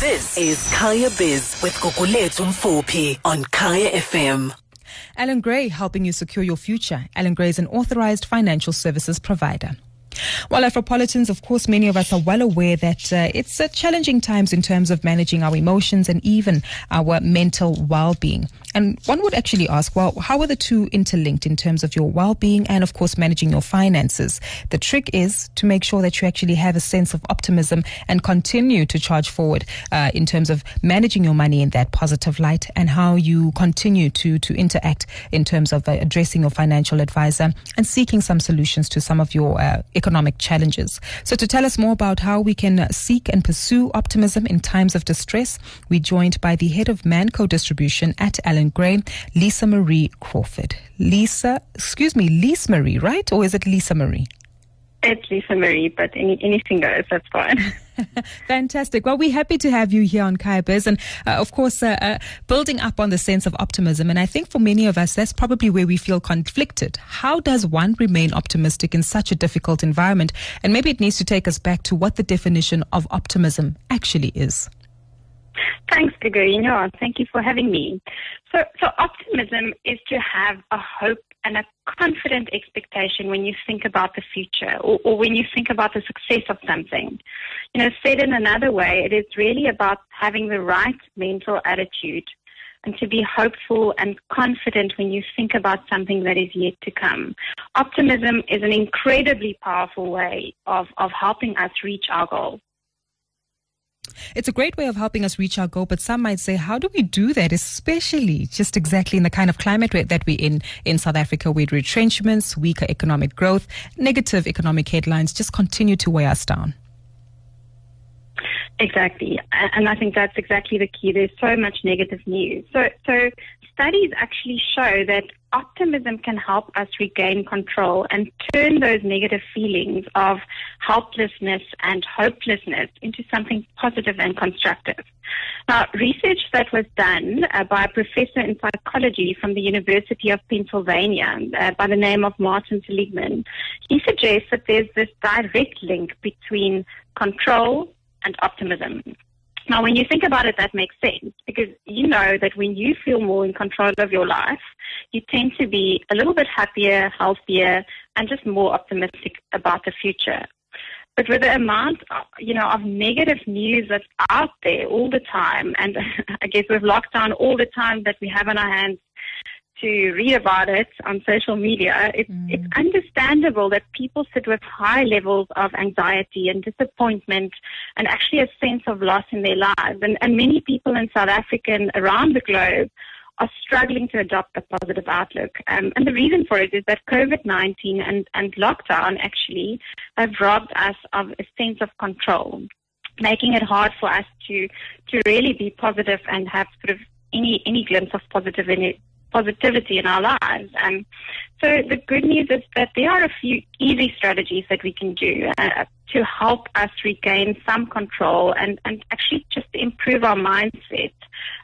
This is Kaya Biz with Gugulethu Mfuphi on Kaya FM. Allan Gray helping you secure your future. Allan Gray is an authorized financial services provider. Well, Afropolitans, of course, many of us are well aware that uh, it's uh, challenging times in terms of managing our emotions and even our mental well-being. And one would actually ask, well, how are the two interlinked in terms of your well-being and, of course, managing your finances? The trick is to make sure that you actually have a sense of optimism and continue to charge forward uh, in terms of managing your money in that positive light and how you continue to to interact in terms of uh, addressing your financial advisor and seeking some solutions to some of your uh, economic challenges. So, to tell us more about how we can seek and pursue optimism in times of distress, we're joined by the head of Manco Distribution at Allan Gray, Lisa Marie Crawford. Lisa, excuse me, Lisa Marie, right? Or is it Lisa Marie? It's Lisa Marie, but any, anything goes, that's fine. Fantastic. Well, we're happy to have you here on Kaya Biz and, uh, of course, uh, uh, building up on the sense of optimism. And I think for many of us, that's probably where we feel conflicted. How does one remain optimistic in such a difficult environment? And maybe it needs to take us back to what the definition of optimism actually is. Thanks, Gregorino. Thank you for having me. So, so optimism is to have a hope and a confident expectation when you think about the future or, or, when you think about the success of something. You know, said in another way, it is really about having the right mental attitude and to be hopeful and confident when you think about something that is yet to come. Optimism is an incredibly powerful way of, of helping us reach our goal. It's a great way of helping us reach our goal, but some might say, how do we do that, especially just exactly in the kind of climate that we're in in South Africa with retrenchments, weaker economic growth, negative economic headlines just continue to weigh us down? Exactly. And I think that's exactly the key. There's so much negative news. So, so studies actually show that optimism can help us regain control and turn those negative feelings of helplessness and hopelessness into something positive and constructive. Now, research that was done uh, by a professor in psychology from the University of Pennsylvania uh, by the name of Martin Seligman, he suggests that there's this direct link between control and optimism. Now, when you think about it, that makes sense because you know that when you feel more in control of your life, you tend to be a little bit happier, healthier, and just more optimistic about the future. But with the amount, uh, you know, of negative news that's out there all the time, and I guess with lockdown all the time that we have on our hands, to read about it on social media, it's, mm. it's understandable that people sit with high levels of anxiety and disappointment and actually a sense of loss in their lives. And, and many people in South Africa and around the globe are struggling to adopt a positive outlook. Um, and the reason for it is that COVID-19 and, and lockdown actually have robbed us of a sense of control, making it hard for us to, to really be positive and have sort of any, any glimpse of positivity positivity in our lives. And so the good news is that there are a few easy strategies that we can do uh, to help us regain some control and, and actually just improve our mindset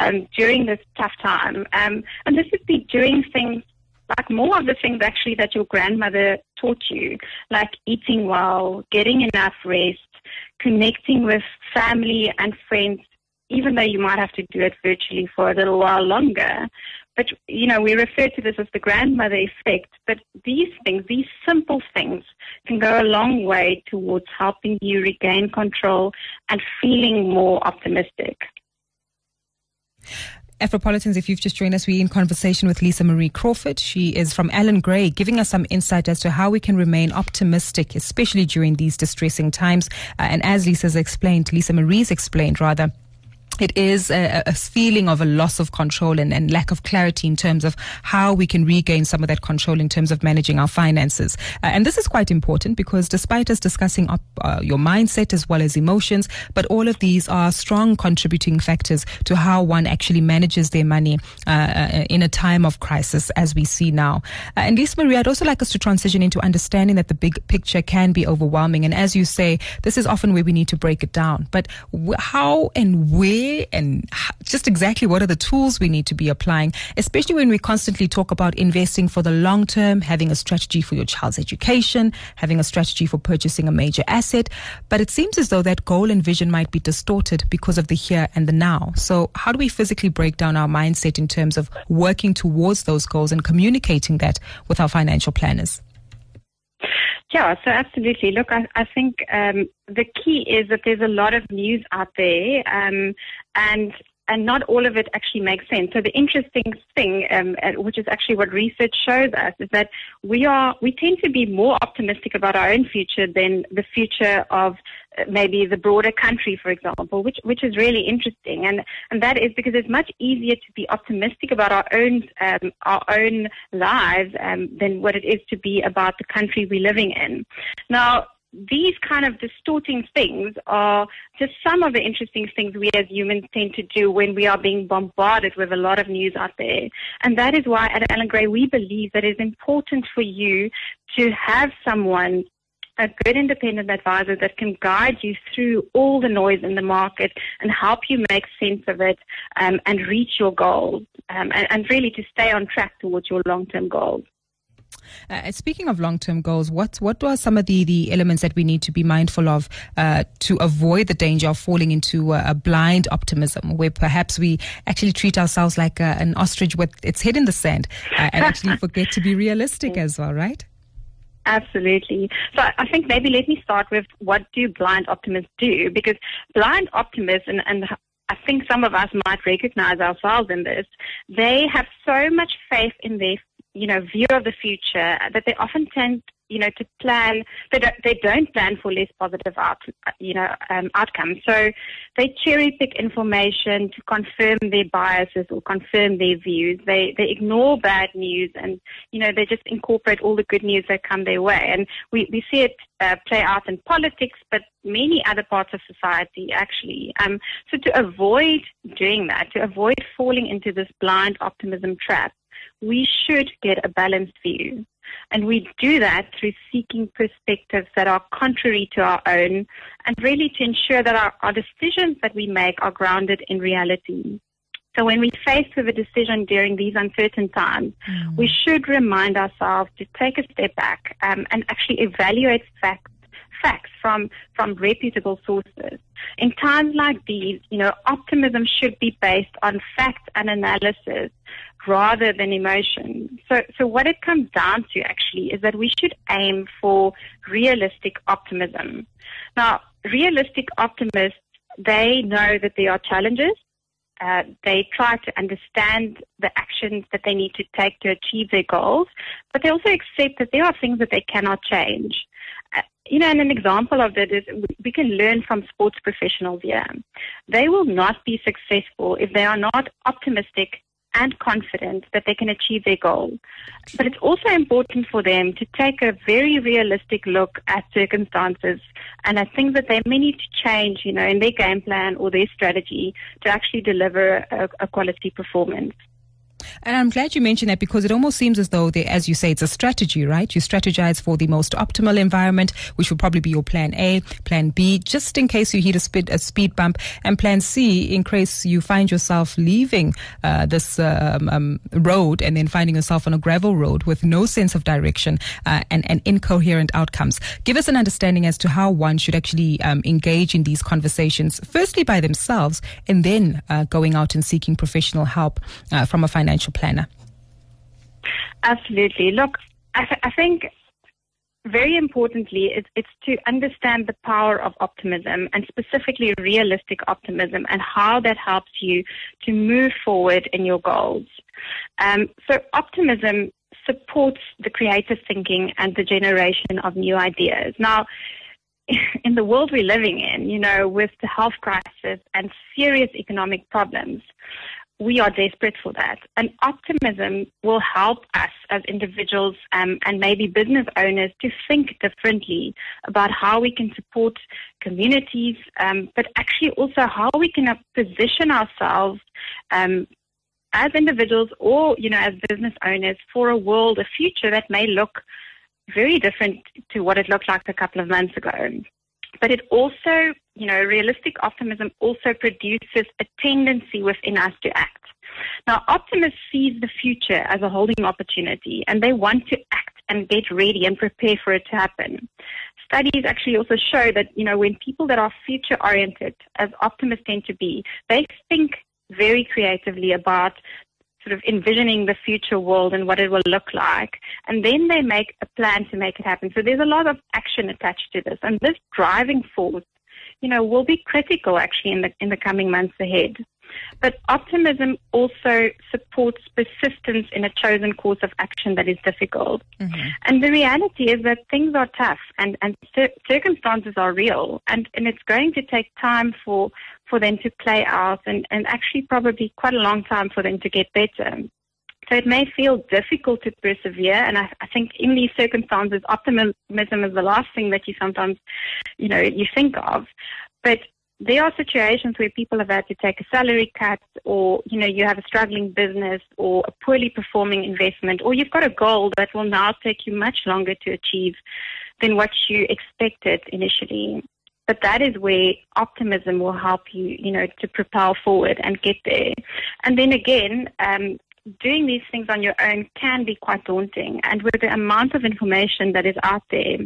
um, during this tough time. Um, and this would be doing things like more of the things actually that your grandmother taught you, like eating well, getting enough rest, connecting with family and friends even though you might have to do it virtually for a little while longer, but, you know, we refer to this as the grandmother effect. But these things, these simple things, can go a long way towards helping you regain control and feeling more optimistic. Afropolitans, if you've just joined us, we're in conversation with Lise-Mari Crafford. She is from Allan Gray, giving us some insight as to how we can remain optimistic, especially during these distressing times. Uh, and as Lisa's explained, Lisa Marie's explained rather, it is a, a, feeling of a loss of control and, and, lack of clarity in terms of how we can regain some of that control in terms of managing our finances. Uh, and this is quite important because despite us discussing up, uh, your mindset as well as emotions, but all of these are strong contributing factors to how one actually manages their money uh, uh in a time of crisis as we see now. Uh, and Lisa Marie, I'd also like us to transition into understanding that the big picture can be overwhelming. And as you say, this is often where we need to break it down. But w- how and where where and just exactly what are the tools we need to be applying, especially when we constantly talk about investing for the long term, having a strategy for your child's education, having a strategy for purchasing a major asset. But it seems as though that goal and vision might be distorted because of the here and the now. So, how do we physically break down our mindset in terms of working towards those goals and communicating that with our financial planners? Yeah, so absolutely. Look, I, I think um, the key is that there's a lot of news out there, um, and and not all of it actually makes sense. So the interesting thing, um, which is actually what research shows us, is that we are we tend to be more optimistic about our own future than the future of maybe the broader country, for example, which which is really interesting, and and that is because it's much easier to be optimistic about our own um, our own lives um, than what it is to be about the country we're living in. Now these kind of distorting things are just some of the interesting things we as humans tend to do when we are being bombarded with a lot of news out there. And that is why at Allan Gray we believe that it's important for you to have someone a good independent advisor that can guide you through all the noise in the market and help you make sense of it um, and reach your goals um, and, and really to stay on track towards your long-term goals. Uh, speaking of long-term goals, what what are some of the, the elements that we need to be mindful of uh, to avoid the danger of falling into a, a, blind optimism, where perhaps we actually treat ourselves like a, an ostrich with its head in the sand uh, and actually forget to be realistic as well, right? Absolutely. So I think maybe let me start with what do blind optimists do? Because blind optimists, and, and I think some of us might recognize ourselves in this, they have so much faith in their you know, view of the future that they often tend, you know, to plan. They don't, they don't plan for less positive out, you know, um, outcomes. So they cherry pick information to confirm their biases or confirm their views. They they ignore bad news and you know they just incorporate all the good news that come their way. And we we see it uh, play out in politics, but many other parts of society actually. Um, so to avoid doing that, to avoid falling into this blind optimism trap we should get a balanced view. And we do that through seeking perspectives that are contrary to our own and really to ensure that our, our decisions that we make are grounded in reality. So when we're faced with a decision during these uncertain times, mm. we should remind ourselves to take a step back um, and actually evaluate facts facts from, from reputable sources. In times like these, you know, optimism should be based on facts and analysis rather than emotion. So, so what it comes down to actually is that we should aim for realistic optimism. Now, realistic optimists, they know that there are challenges. Uh, they try to understand the actions that they need to take to achieve their goals, but they also accept that there are things that they cannot change. Uh, you know, and an example of that is we can learn from sports professionals here. They will not be successful if they are not optimistic and confident that they can achieve their goal. But it's also important for them to take a very realistic look at circumstances and at things that they may need to change, you know, in their game plan or their strategy to actually deliver a, a quality performance. And I'm glad you mentioned that because it almost seems as though, as you say, it's a strategy, right? You strategize for the most optimal environment, which would probably be your plan A, plan B, just in case you hit a speed, a speed bump, and plan C in case you find yourself leaving uh, this um, um, road and then finding yourself on a gravel road with no sense of direction uh, and, and incoherent outcomes. Give us an understanding as to how one should actually um, engage in these conversations, firstly by themselves, and then uh, going out and seeking professional help uh, from a financial financial planner? Absolutely. Look, I, th- I think very importantly, it's, it's to understand the power of optimism and specifically realistic optimism and how that helps you to move forward in your goals. Um, so optimism supports the creative thinking and the generation of new ideas. Now, in the world we're living in, you know, with the health crisis and serious economic problems, we are desperate for that. And optimism will help us as individuals um, and maybe business owners to think differently about how we can support communities, um, but actually also how we can position ourselves um, as individuals or, you know, as business owners for a world, a future that may look very different to what it looked like a couple of months ago. But it also, you know, realistic optimism also produces a tendency within us to act. Now, optimists see the future as a holding opportunity and they want to act and get ready and prepare for it to happen. Studies actually also show that, you know, when people that are future oriented, as optimists tend to be, they think very creatively about sort of envisioning the future world and what it will look like. And then they make a plan to make it happen. So there's a lot of action attached to this. And this driving force, you know, will be critical actually in the, in the coming months ahead. But optimism also supports persistence in a chosen course of action that is difficult. Mm-hmm. And the reality is that things are tough and, and cir- circumstances are real. And, and it's going to take time for, for them to play out and, and actually probably quite a long time for them to get better. So it may feel difficult to persevere, and I, I, think in these circumstances, optimism is the last thing that you sometimes, you know, you think of. But there are situations where people have had to take a salary cut or, you know, you have a struggling business or a poorly performing investment or you've got a goal that will now take you much longer to achieve than what you expected initially. But that is where optimism will help you, you know, to propel forward and get there. And then again, um, doing these things on your own can be quite daunting. And with the amount of information that is out there,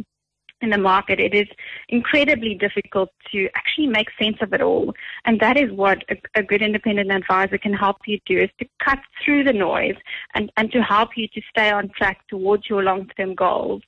in the market, it is incredibly difficult to actually make sense of it all. And that is what a, a, good independent advisor can help you do is to cut through the noise and, and to help you to stay on track towards your long-term goals.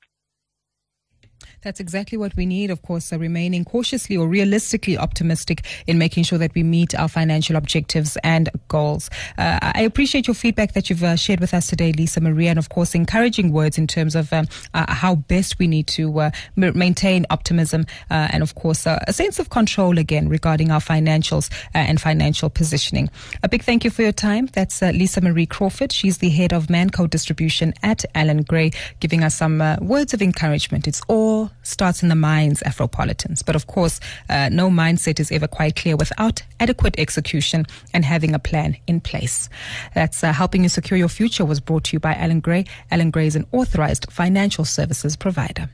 That's exactly what we need, of course, uh, remaining cautiously or realistically optimistic in making sure that we meet our financial objectives and goals. Uh, I appreciate your feedback that you've uh, shared with us today, Lisa Maria, and of course, encouraging words in terms of um, uh, how best we need to uh, maintain optimism uh, and, of course, a sense of control again regarding our financials and financial positioning. A big thank you for your time. That's Lise-Mari Crafford. She's the head of Manco Distribution at Allan Gray, giving us some words of encouragement. It's all starts in the minds, Afropolitans. But of course, uh, no mindset is ever quite clear without adequate execution and having a plan in place. That's uh, helping you secure your future was brought to you by Allan Gray. Allan Gray is an authorized financial services provider.